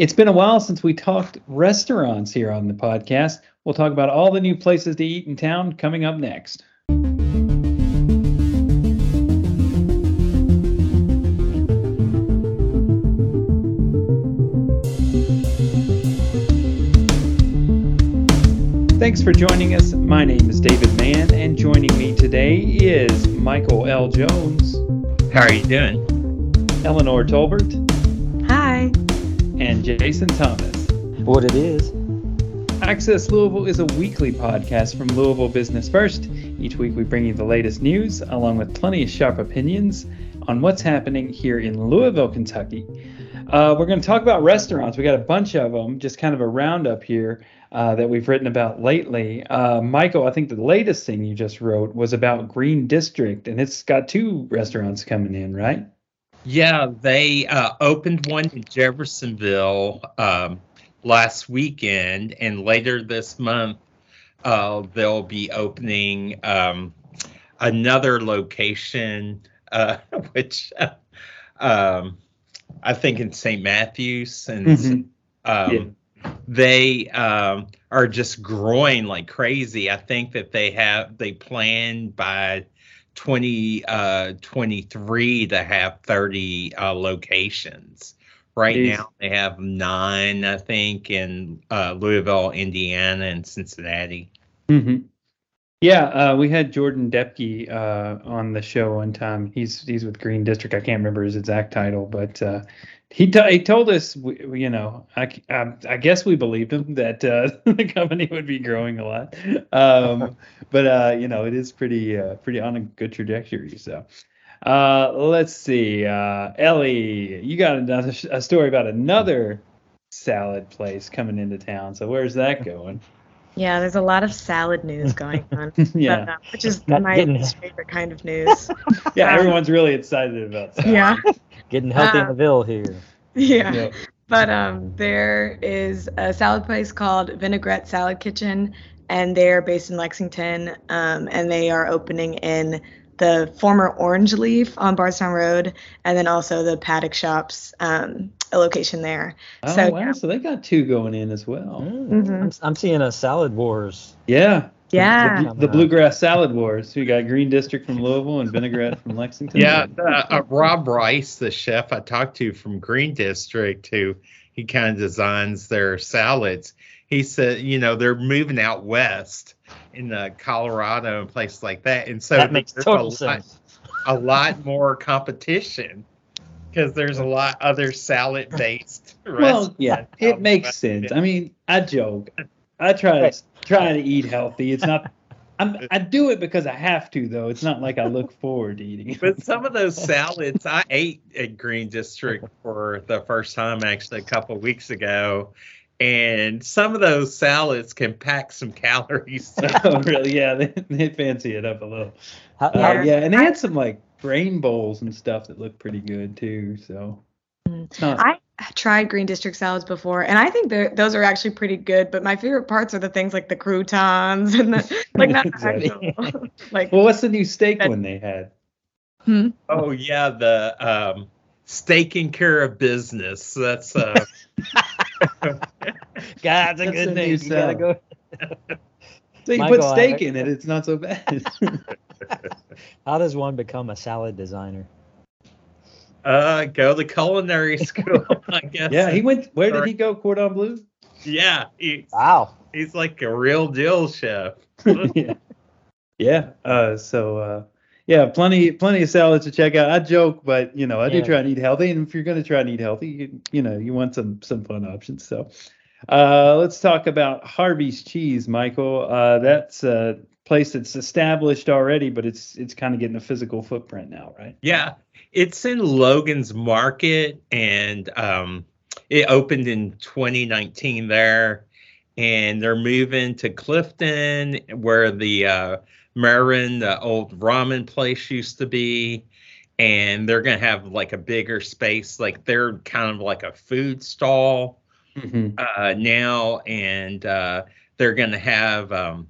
It's been a while since we talked restaurants here on the podcast. We'll talk about all the new places to eat in town coming up next. Thanks for joining us. My name is David Mann, and joining me today is Michael L. Jones. How are you doing? Eleanor Tolbert. And Jason Thomas. What it is. Access Louisville is a weekly podcast from Louisville Business First. Each week we bring you the latest news, along with plenty of sharp opinions on what's happening here in Louisville, Kentucky. Uh, we're going to talk about restaurants. We got a bunch of them, just kind of a roundup here uh, that we've written about lately. Uh, Michael, I think the latest thing you just wrote was about Green District, and it's got two restaurants coming in, right? Yeah, they uh, opened one in Jeffersonville um, last weekend, and later this month uh, they'll be opening um, another location, uh, which um, I think in St. Matthews, and mm-hmm. yeah they um, are just growing like crazy. I think that they have they plan by 2023 uh, to have 30 uh, locations. Right Jeez. now they have nine, I think, in uh, Louisville, Indiana, and Cincinnati. Mm-hmm. Yeah, uh, we had Jordan Depke uh, on the show one time. He's he's with Green District. I can't remember his exact title, but uh, he, t- he told us, you know, I, I, I, guess we believed him that uh, the company would be growing a lot. Um, but, uh, you know, it is pretty, uh, pretty on a good trajectory. So uh, let's see. Uh, Ellie, you got another, a story about another salad place coming into town. So where's that going? Yeah, there's a lot of salad news going on. yeah, but, uh, which is my favorite kind of news. yeah, um, everyone's really excited about salad. Yeah. Getting healthy uh, in the Ville here. Yeah. Yep. But um, there is a salad place called Vinaigrette Salad Kitchen, and they're based in Lexington, um, and they are opening in the former Orange Leaf on Bardstown Road, and then also the Paddock Shops, um, a location there. Oh so, wow! Yeah. So they got two going in as well. Mm-hmm. I'm, I'm, seeing a Salad Wars. Yeah. Yeah. The, the, Bluegrass Salad Wars. We got Green District from Louisville and Vinaigrette from Lexington. Yeah. Uh, uh, Rob Rice, the chef I talked to from Green District, who he kind of designs their salads. He said, you know, they're moving out west in uh, Colorado and places like that, and so that makes total a sense. Lot, a lot more competition because there's a lot other salad based. well, yeah, it makes sense. I mean, I joke. I try to try to eat healthy. It's not. I'm, I do it because I have to, though. It's not like I look forward to eating. But some of those salads, I ate at Green District for the first time actually a couple of weeks ago, and some of those salads can pack some calories. oh, really? Yeah, they, they fancy it up a little. Uh, yeah, and they had some like grain bowls and stuff that looked pretty good too. So mm. not... I tried green district salads before, and I think those are actually pretty good. But my favorite parts are the things like the croutons and the like. Not exactly. actual, like. Well, what's the new steak that, one they had? Hmm? Oh yeah, the um, steaking care of business. That's uh. God, that's a that's good a thing. You gotta go. so you Michael, put steak I, in it; it's not so bad. How does one become a salad designer? Uh, go to culinary school, I guess. Yeah, he went. Where did he go? Cordon Bleu. Yeah. He's, wow. He's like a real deal chef. yeah. Yeah. Uh, so uh, yeah, plenty plenty of salads to check out. I joke, but you know, I do try and eat healthy. And if you're going to try and eat healthy, you, you know, you want some some fun options. So uh, let's talk about Harvey's cheese, Michael. Uh, that's a place that's established already, but it's it's kind of getting a physical footprint now, right? Yeah, it's in Logan's Market, and um, it opened in 2019 there, and they're moving to Clifton, where the uh, Marin, the old ramen place, used to be. And they're gonna have like a bigger space, like they're kind of like a food stall mm-hmm. uh, now, and uh, they're going to have um,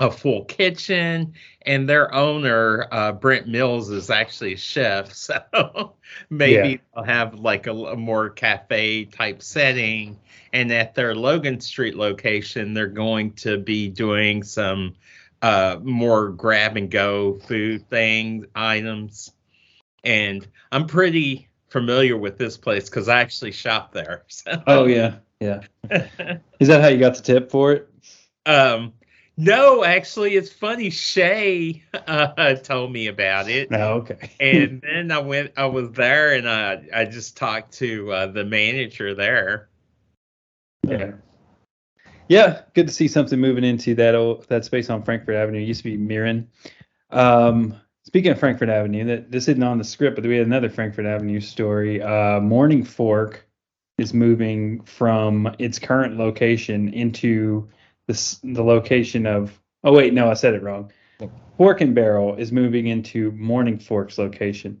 a full kitchen, and their owner uh, Brent Mills is actually a chef, so maybe Yeah. they'll have like a, a more cafe type setting. And at their Logan Street location, they're going to be doing some uh, more grab and go food things items. And I'm pretty familiar with this place because I actually shop there. So. Oh yeah, yeah. Is that how you got the tip for it? Um, no, actually, it's funny. Shay uh, told me about it, No, okay. and then I went. I was there, and I I just talked to uh, the manager there. Yeah. Yeah, good to see something moving into that old that space on Frankfort Avenue. It used to be Mirren. Um, speaking of Frankfort Avenue, that this isn't on the script, but we had another Frankfort Avenue story. Uh, Morning Fork is moving from its current location into this the location of. Oh wait, no, I said it wrong. Fork and Barrel is moving into Morning Fork's location.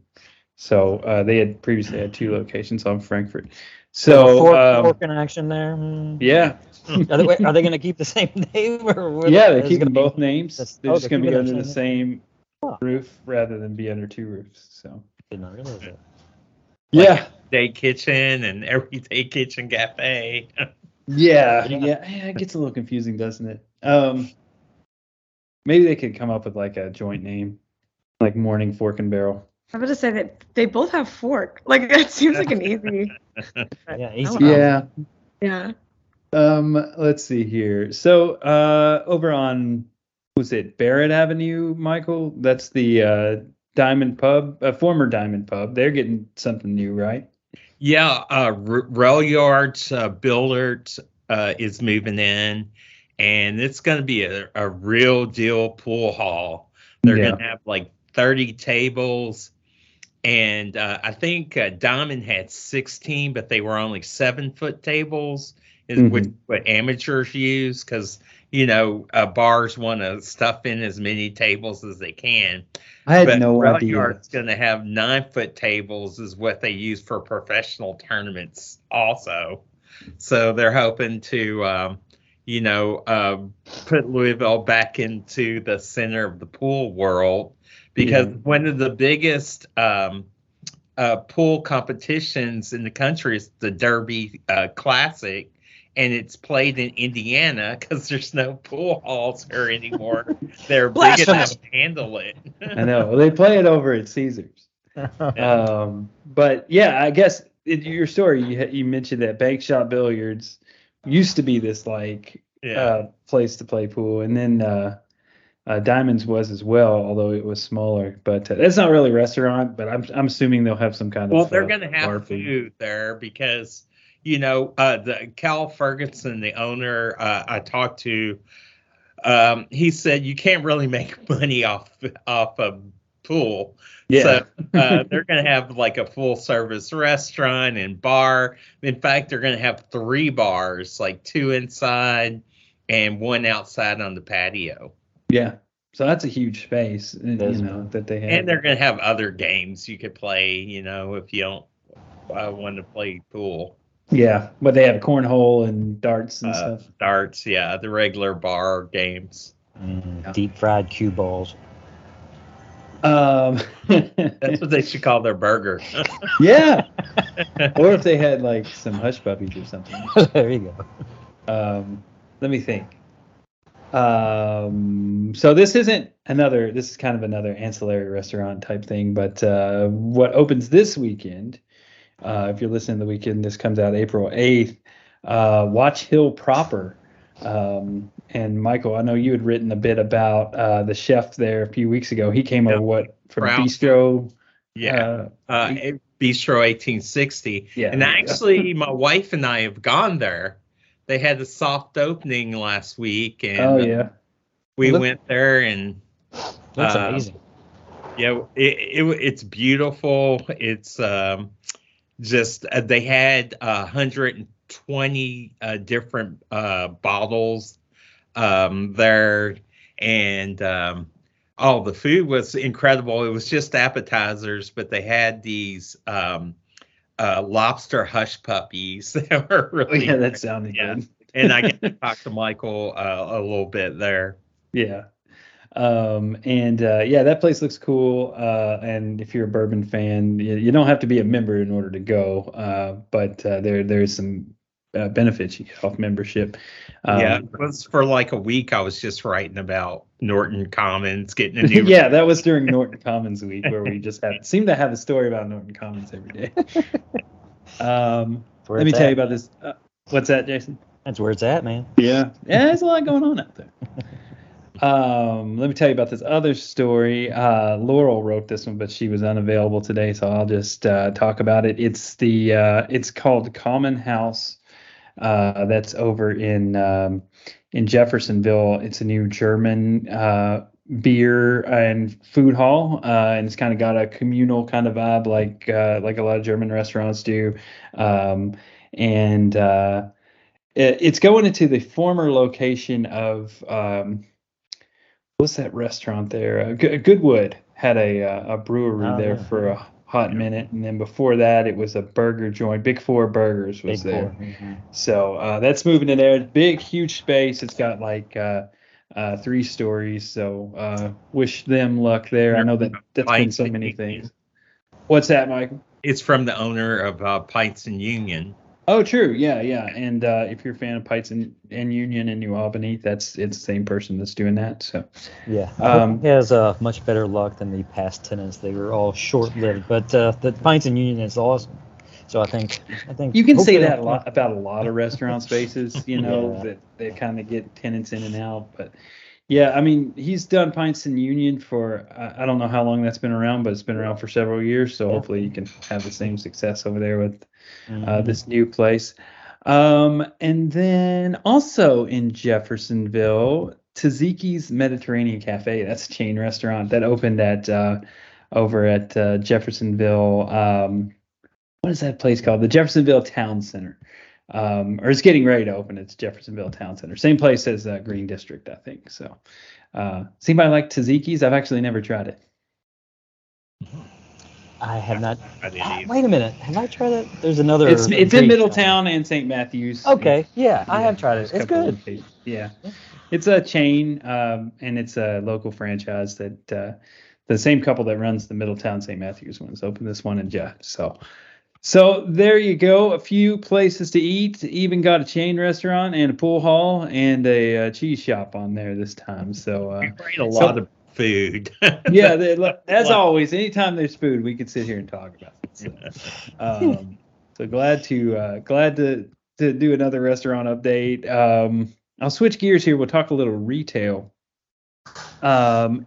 So uh, they had previously had two locations on Frankfort. So fork, um, fork in action there. Hmm. yeah, Are they, are they going to keep the same name? Or what- yeah, they're keeping gonna be- both names. that's- They're oh, just going to be under the the same same roof rather than be under two roofs. So Did not realize that. yeah, Day kitchen and everyday kitchen cafe. yeah, Yeah. yeah, yeah. It gets a little confusing, doesn't it? Um, maybe they could come up with like a joint name, like Morning Fork and Barrel. I'm going to say that they both have fork. Like that seems like an easy. Yeah, easy. Yeah. Yeah. Um, let's see here. So, uh, over on was it Barrett Avenue, Michael? That's the uh Diamond Pub, a former Diamond Pub. They're getting something new, right? Yeah, uh, R- Rail Yards uh, Billard uh, is moving in, and it's going to be a, a real deal pool hall. They're Yeah. going to have like 30 tables, and uh, I think uh, Diamond had 16, but they were only seven foot tables, is which what amateurs use because you know uh, bars want to stuff in as many tables as they can. I had But no idea. Yard's going to have nine foot tables, is what they use for professional tournaments, also. So they're hoping to, um, you know, uh, put Louisville back into the center of the pool world because Yeah. one of the biggest um, uh, pool competitions in the country is the Derby uh, Classic. And it's played in Indiana because there's no pool halls here anymore. They're big enough Blasphemous. to handle it. I know. Well, they play it over at Caesars. Um, but yeah, I guess in your story, you, you mentioned that Bank Shot Billiards used to be this like Yeah. uh, place to play pool, and then uh, uh, Diamonds was as well, although it was smaller. But uh, that's not really a restaurant, but I'm I'm assuming they'll have some kind well, of. they're uh, going to bar have food there because you know uh, the Cal Ferguson, the owner, uh, I talked to. Um, he said you can't really make money off off a pool. Yeah. So uh, they're going to have like a full service restaurant and bar. In fact, they're going to have three bars, like two inside and one outside on the patio. Yeah. So that's a huge space, uh, you know, that they have. And they're going to have other games you could play, you know, if you don't uh, want to play pool. Yeah, but they have cornhole and darts and Uh, stuff. darts, yeah, the regular bar games. Mm, deep fried cue balls. Um, That's what they should call their burger. yeah. or if they had like some hush puppies or something. there you go. Um, let me think. Um, so this isn't another. This is kind of another ancillary restaurant type thing. But uh, what opens this weekend? Uh, if you're listening the weekend, this comes out April eighth. Uh, Watch Hill proper. Um, and Michael, I know you had written a bit about uh, the chef there a few weeks ago. He came Yeah. over what from Ralph. Bistro. yeah. Uh, Uh, Bistro 1860. yeah. And actually, my wife and I have gone there. They had a soft opening last week, and oh yeah. we Look- went there, and Looks Uh, amazing. yeah, it, it it's beautiful. It's um, just uh, they had uh, 120 uh, different uh, bottles um, there, and um, oh, the food was incredible. It was just appetizers, but they had these um, uh, lobster hush puppies that were Oh really yeah, that sounded Yeah. good. and I get to talk to Michael uh, a little bit there. Yeah. Um, and uh, yeah, that place looks cool. Uh, and if you're a bourbon fan, you, you don't have to be a member in order to go. Uh, but uh, there there's some uh, benefits you get off membership. Um, yeah, it was for like a week. I was just writing about Norton Commons getting a new. yeah, that was during Norton Commons week where we just have seem to have a story about Norton Commons every day. um, let me it's tell you about this. Uh, what's that, Jason? That's where it's at, man. Yeah, yeah, there's a lot going on out there. Um, let me tell you about this other story. Uh, Laurel wrote this one, but she was unavailable today, so I'll just uh, talk about it. It's the uh, it's called Common House. Uh, that's over in um, in Jeffersonville. It's a new German uh, beer and food hall, uh, and it's kind of got a communal kind of vibe, like uh, like a lot of German restaurants do. Um, and uh, it, it's going into the former location of what's that restaurant there? Uh, Good- Goodwood had a uh, a brewery Oh, there yeah. for a hot minute, and then before that, it was a burger joint. Big Four Burgers was Big there. four. Mhm. So uh, that's moving in there. Big, huge space. It's got like uh, uh, three stories. So uh, wish them luck there. I know that that's been so many things. What's that, Michael? It's from the owner of uh, Pints and Union. Oh, true. Yeah, yeah. And uh, if you're a fan of Pints and, and Union in New Albany, that's it's the same person that's doing that. So Yeah. Um, he has uh, much better luck than the past tenants. They were all short-lived, but uh, the Pints and Union is awesome. So I think I think you can say that a lot about a lot of restaurant spaces. You know Yeah. that they kind of get tenants in and out, but. Yeah, I mean, he's done Pints and Union for I don't know how long that's been around, but it's been around for several years. So Yeah. hopefully you can have the same success over there with uh, Mhm. this new place. Um, and then also in Jeffersonville, Taziki's Mediterranean Cafe. That's a chain restaurant that opened at uh, over at uh, Jeffersonville. Um, what is that place called? The Jeffersonville Town Center. Um, or it's getting ready to open. It's Jeffersonville Town Center, same place as uh, Green District, I think. So, uh, does anybody like Taziki's? I've actually never tried it. I have not. I Ah, wait a minute. Have I tried it? There's another. It's it's in Middletown and St. Matthews. Okay. Yeah, I have tried it. It's good. Yeah, it's a chain, um, and it's a local franchise that uh, the same couple that runs the Middletown St. Matthews ones opened this one in Jeff. So, so there you go. A few places to eat. Even got a chain restaurant and a pool hall and a, uh cheese shop on there this time. So. Uh, a So- lot of food. yeah, they, look, as always, anytime there's food, we could sit here and talk about it. So, um, so glad to uh, glad to to do another restaurant update. Um, I'll switch gears here. We'll talk a little retail. Um,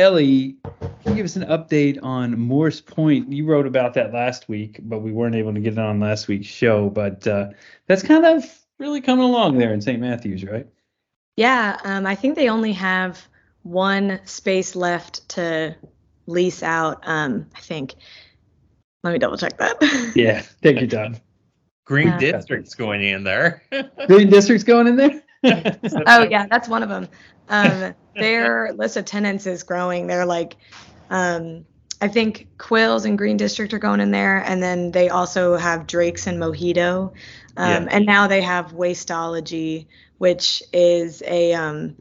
Ellie, can you give us an update on Morse Point? You wrote about that last week, but we weren't able to get it on last week's show. But uh, that's kind of really coming along there in St. Matthews, right? Yeah, um, I think they only have one space left to lease out. Um, I think. Let me double check that. Yeah, thank you, time. Green Yeah. District's going in there. Green District's going in there. oh yeah, that's one of them. Um, their list of tenants is growing. They're like, um, I think Quills and Green District are going in there, and then they also have Drake's and Mojito, um, Yeah. and now they have Wasteology, which is a um,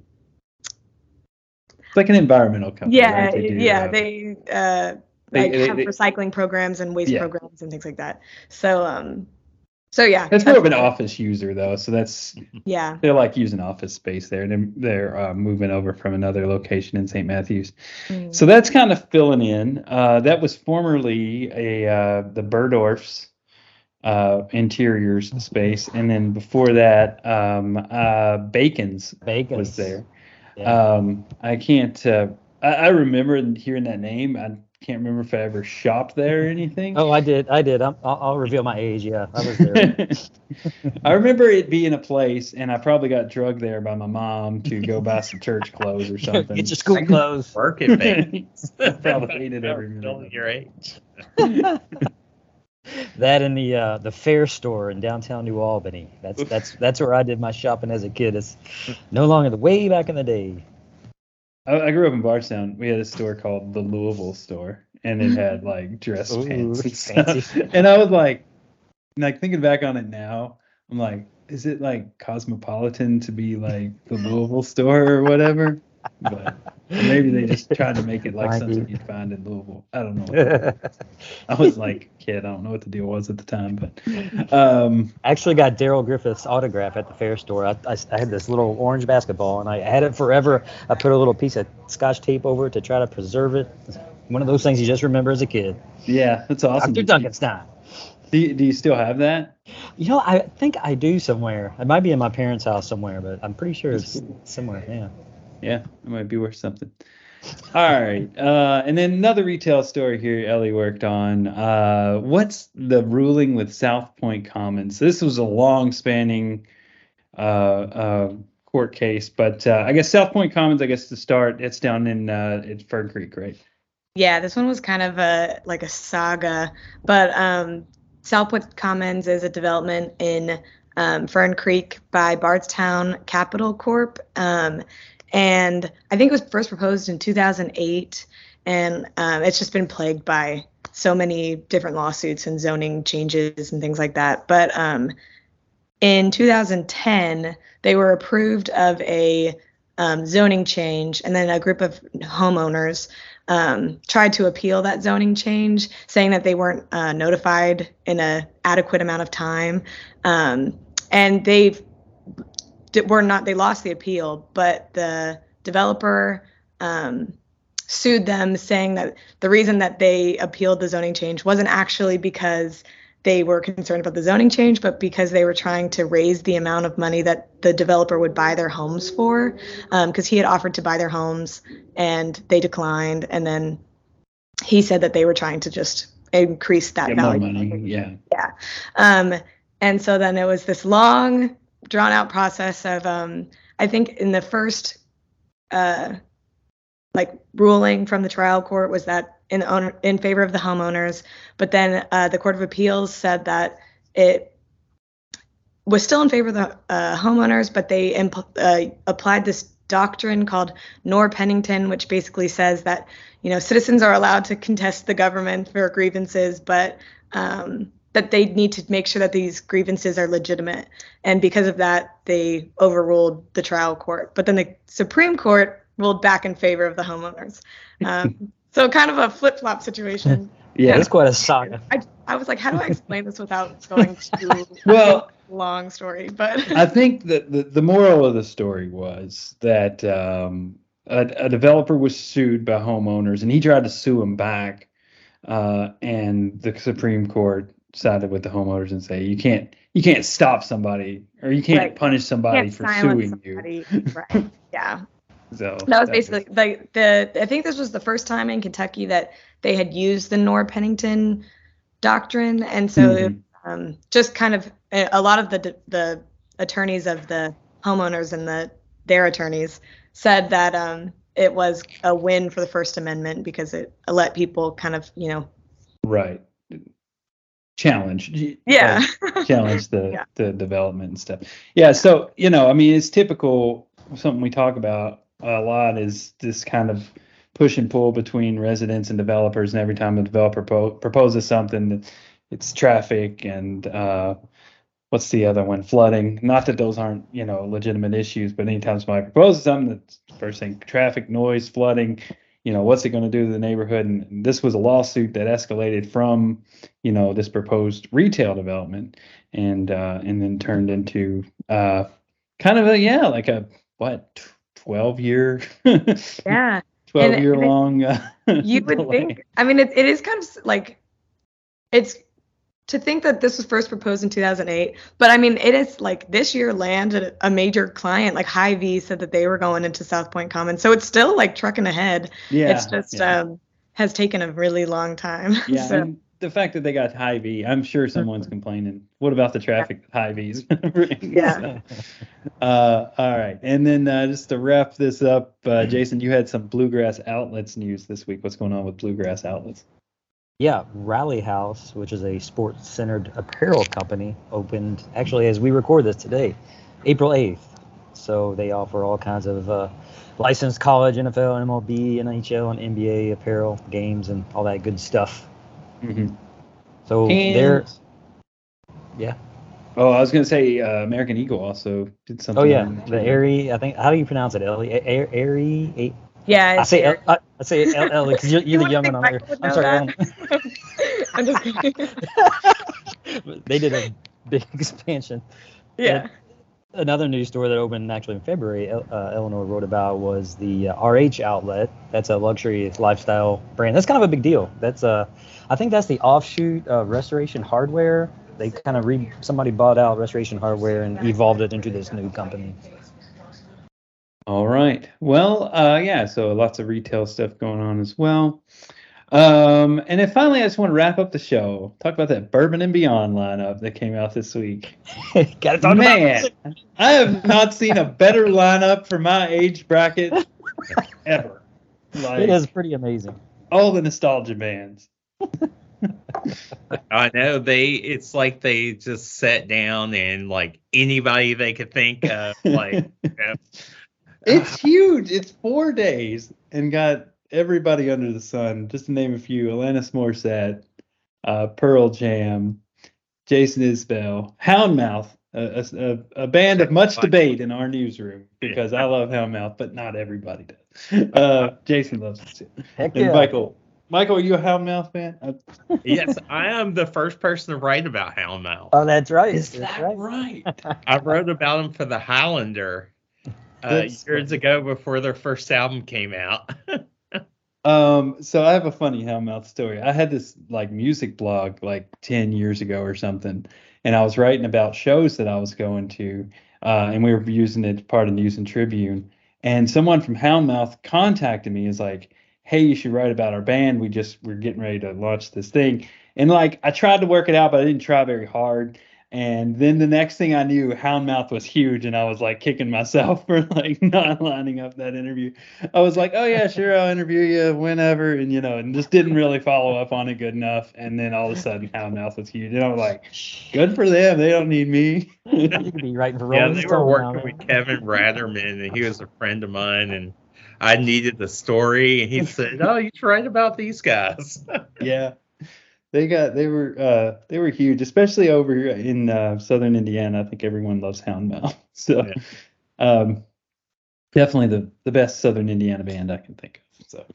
It's like an environmental company. yeah right? They do, yeah uh, they uh they- like they- have they- recycling programs and waste Yeah. programs and things like that. So um, so yeah, That's more of an office user though, so that's Yeah. they're like using office space there, and they're, they're uh, moving over from another location in St. Matthews. Mm. So that's kind of filling in. Uh, that was formerly a uh, the Burdorf's uh, interiors space, and then before that, um, uh, Bacon's Bacon was there. Yeah. Um, I can't. Uh, I, I remember hearing that name. I can't remember if I ever shopped there or anything. oh, I did. I did. I'm, I'll, I'll reveal my age. Yeah, I was there. I remember it being a place, and I probably got drugged there by my mom to go buy some church clothes or something. Get your school clothes. Work at Vegas. Probably hated every minute Don't your age. That in the uh, the fair store in downtown New Albany. That's that's that's where I did my shopping as a kid. It's no longer the way back in the day. I, I grew up in Bardstown. We had a store called the Louisville store, and it had like dress Ooh, pants and stuff. And I was like, like thinking back on it now, I'm like, is it like cosmopolitan to be like the Louisville store or whatever? But maybe they just tried to make it like Might something be. you'd find in Louisville. I don't know. I was like kid. I don't know what the deal was at the time, but um, I actually got Darrell Griffith's autograph at the fair store. I, I, I had this little orange basketball, and I had it forever. I put a little piece of scotch tape over it to try to preserve it. One of those things you just remember as a kid. yeah, that's awesome. Dr. Dunkenstein. Do you, do you still have that? You know, I think I do somewhere. It might be in my parents' house somewhere, but I'm pretty sure it's somewhere. Yeah. Yeah, it might be worth something. All right. Uh, and then another retail story here Ellie worked on. Uh, what's the ruling with South Point Commons? This was a long spanning uh, uh, court case, but uh, I guess South Point Commons, I guess to start, it's down in uh, it's Fern Creek, right? Yeah, this one was kind of a like a saga, but um, Point Commons is a development in um, Fern Creek by Bardstown Capital Corp. Um, and I think it was first proposed in 2008, and um, it's just been plagued by so many different lawsuits and zoning changes and things like that. But um, in 2010, they were approved of a um, zoning change, and then a group of homeowners um, tried to appeal that zoning change, saying that they weren't uh, notified in an adequate amount of time, um, and they were not. They lost the appeal, but the developer um, sued them, saying that the reason that they appealed the zoning change wasn't actually because they were concerned about the zoning change, but because they were trying to raise the amount of money that the developer would buy their homes for, because he had offered to buy their homes and they declined, and then he said that they were trying to just increase that Get more value. money. Yeah. Yeah. Um, and so then it was this long, drawn out process of, um, I think in the first, uh, like ruling from the trial court was that in owner, in favor of the homeowners, but then uh, the Court of Appeals said that it was still in favor of the uh, homeowners, but they impl- uh, applied this doctrine called Noerr-Pennington, which basically says that you know citizens are allowed to contest the government for grievances, but um, that they need to make sure that these grievances are legitimate. And because of that, they overruled the trial court. But then the Supreme Court ruled back in favor of the homeowners. Um, so kind of a flip flop situation. Yeah. It's quite a saga. I, I was like, how do I explain this without going too Well- long story? But I think that the, the moral of the story was that um, a, a developer was sued by homeowners and he tried to sue him back. Uh, and the Supreme Court sided with the homeowners and say you can't you can't stop somebody or you can't Right. punish somebody can't for suing you. Right. Yeah. So That was basically like the I think this was the first time in Kentucky that they had used the Noerr-Pennington doctrine, and so Mhm. um, just kind of a a lot of the the attorneys of the homeowners and the their attorneys said that um, it was a win for the First Amendment because it let people kind of you know right challenge yeah like, challenge the Yeah. the development and stuff. Yeah, so you know, I mean, it's typical. Something we talk about a lot is this kind of push and pull between residents and developers. And every time a developer po- proposes something, it's traffic and uh, what's the other one? Flooding. Not that those aren't you know legitimate issues, but anytime somebody proposes something, that's first thing traffic, noise, flooding. You know, what's it going to do to the neighborhood? And this was a lawsuit that escalated from, you know, this proposed retail development and uh, and then turned into uh, kind of a yeah like a what 12 year yeah 12 And- year and long uh, you would delay. think i mean it, it is kind of like it's to think that this was first proposed in 2008 but i mean it is like this year landed a major client like Hy-Vee said that they were going into south point commons so it's still like trucking ahead. Yeah it's just yeah, um has taken a really long time. Yeah so and the fact that they got Hy-Vee i'm sure someone's complaining. What about the traffic that Hy-Vee's Yeah. uh all right. And then uh, just to wrap this up uh, jason you had some bluegrass outlets news this week. What's going on with bluegrass outlets Yeah, Rally House, which is a sports centered apparel company, opened actually as we record this today, April 8th. So they offer all kinds of uh, licensed college, NFL, MLB, NHL, and NBA apparel, games, and all that good stuff. mm-hmm. So and they're, yeah. Oh, I was gonna say uh, American Eagle also did something. Oh yeah, the Aerie. I think. How do you pronounce it? Ellie? Aerie. Yeah, I say. I, I say El- Ellie because you're, you're the young one on think here. Michael would I'm sorry. I'm just kidding. They did a big expansion. Yeah. Another news story that opened actually in February, uh, Eleanor wrote about was the uh, RH outlet. That's a luxury lifestyle brand. That's kind of a big deal. That's uh, I think that's the offshoot of Restoration Hardware. They kind of re somebody bought out Restoration Hardware and evolved it into this new company. All right. Well, uh, yeah. So lots of retail stuff going on as well. Um, and then finally, I just want to wrap up the show. Talk about that Bourbon and Beyond lineup that came out this week. Got to talk Man, music. I have not seen a better lineup for my age bracket ever. Like It is pretty amazing. all the nostalgia bands. I know they. It's like they just sat down and like anybody they could think of, like you know, It's huge. It's four days and got everybody under the sun. Just to name a few: Alanis Morissette, uh, Pearl Jam, Jason Isbell, Houndmouth, a, a, a- a band of much debate in our newsroom because I love Houndmouth, but not everybody does. Uh, Jason loves it too. Heck And yeah. Michael, Michael, are you a Houndmouth fan? Uh, yes, I am the first person to write about Houndmouth. Oh, that's right. is That's that right? I wrote about him for the Highlander uh, years ago before their first album came out. Um, so I have a funny Houndmouth story. I had this like music blog like 10 years ago or something, and I was writing about shows that I was going to, uh, and we were using it part of News and Tribune. And someone from Houndmouth contacted me, is like, hey, you should write about our band. We just we're getting ready to launch this thing. And like I tried to work it out, but I didn't try very hard. And then the next thing I knew, Houndmouth was huge, and I was like kicking myself for like not lining up that interview. I was like, oh yeah, sure, I'll interview you whenever, and you know, and just didn't really follow up on it good enough. And then all of a sudden, Houndmouth was huge, and I was like, good for them, they don't need me. you could be writing for yeah, they were working man. with Kevin Ratterman, and he was a friend of mine, and I needed the story, and he said, "Oh, you should write about these guys." yeah, they got they were uh they were huge, especially over in uh, southern Indiana. I think everyone loves Houndmouth, so Yeah. um, definitely the the best southern Indiana band I can think of. So.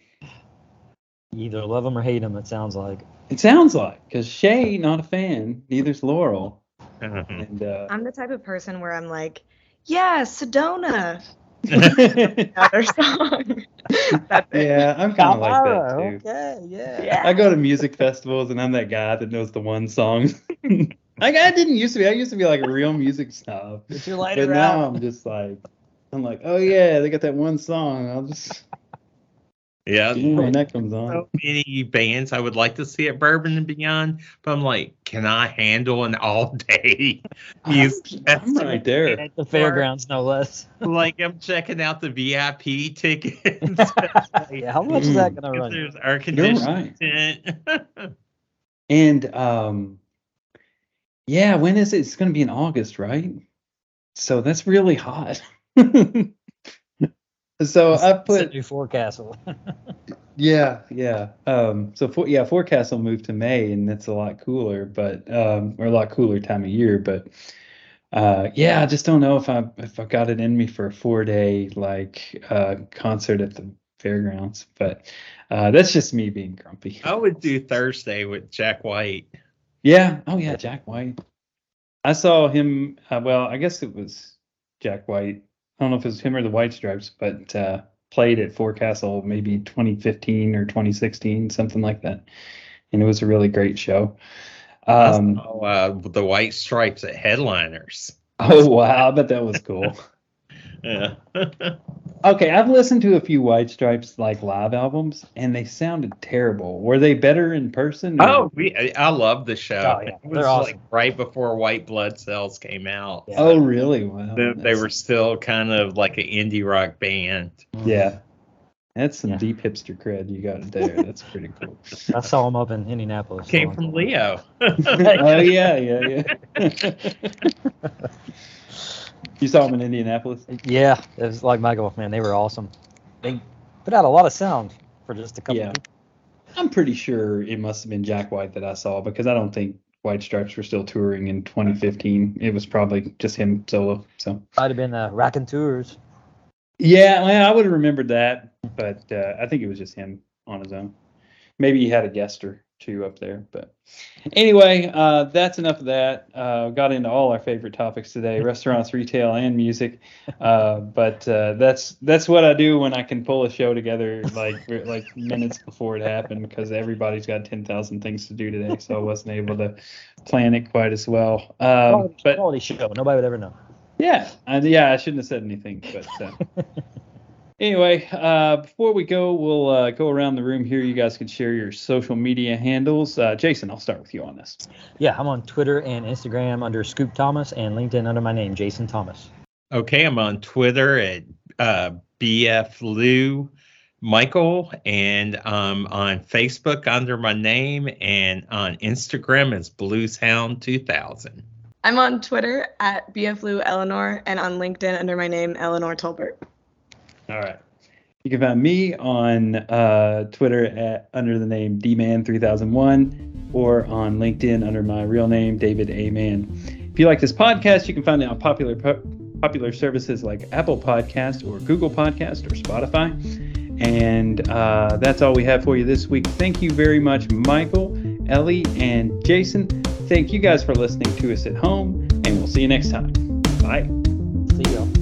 You either love them or hate them. It sounds like. It sounds like because Shay not a fan, neither's Laurel, and uh, I'm the type of person where I'm like, yeah, Sedona, yeah, another song. That's it. I'm kind of like that too. Okay, yeah. Yeah. I go to music festivals and I'm that guy that knows the one song. like I didn't used to be. I used to be like a real music snob, Get your but now out. I'm just like, I'm like, oh yeah, they got that one song. I'll just yeah, yeah, when that comes on. so many bands I would like to see at Bourbon and Beyond, but I'm like, can I handle an all day music I'm right there. At the fairgrounds, no less. like I'm checking out the VIP tickets. Yeah, how much is that gonna run? you? There's air You're conditioning. right. And um, yeah, when is it? It's going to be in August, right? So that's really hot. So I It's put new forecastle. yeah, yeah. Um, so for, yeah, forecastle moved to May, and it's a lot cooler, but um, or a lot cooler time of year. But uh, yeah, I just don't know if I if I got it in me for a four day like uh concert at the fairgrounds. But uh, that's just me being grumpy. I would do Thursday with Jack White. Yeah. Oh yeah, Jack White. I saw him. Uh, well, I guess it was Jack White. I don't know if it was him or the White Stripes, but uh, played at Forecastle maybe 2015 or 2016, something like that. And it was a really great show. Um, saw, uh, the White Stripes at Headliners. oh wow, I bet that was cool. Yeah. Okay, I've listened to a few White Stripes like live albums, and they sounded terrible. Were they better in person? or- oh, we, I I love the show. Oh, yeah. It was They're like awesome. right before White Blood Cells came out. Yeah. oh, really? Wow. They, they were still kind of like an indie rock band. Yeah. That's some Yeah. deep hipster cred you got there. That's pretty cool. I saw him up in Indianapolis. Came so- from Leo. oh yeah, yeah, yeah. You saw them in Indianapolis. Yeah, it was like Michael. Man, they were awesome. They put out a lot of sound for just a couple. Yeah. Of I'm pretty sure it must have been Jack White that I saw because I don't think White Stripes were still touring in 2015. It was probably just him solo. So Might have been uh, Raconteurs. yeah, well, I would have remembered that, but uh, I think it was just him on his own. Maybe he had a guest or two up there, but anyway, uh, that's enough of that. Uh, got into all our favorite topics today: restaurants, retail, and music. Uh, but uh, that's that's what I do when I can pull a show together like like minutes before it happened because everybody's got ten thousand things to do today, so I wasn't able to plan it quite as well. Um, quality, but quality show. Nobody would ever know. yeah, I, yeah, I shouldn't have said anything, but. Anyway, uh, before we go, we'll uh, go around the room here. You guys can share your social media handles. Uh, Jason, I'll start with you on this. Yeah, I'm on Twitter and Instagram under Scoop Thomas and LinkedIn under my name, Jason Thomas. Okay, I'm on Twitter at uh, BF Lou Michael, and um, on Facebook under my name, and on Instagram as Blueshound 2000. I'm on Twitter at BFLou Eleanor and on LinkedIn under my name, Eleanor Tolbert. All right. You can find me on uh, Twitter at under the name dman3001 or on LinkedIn under my real name, David A. Mann. If you like this podcast, you can find it on popular popular services like Apple Podcast or Google Podcast or Spotify. And uh, that's all we have for you this week. Thank you very much, Michael, Ellie, and Jason. Thank you guys for listening to us at home, and we'll see you next time. Bye. See y'all.